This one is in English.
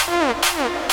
Mm-hmm.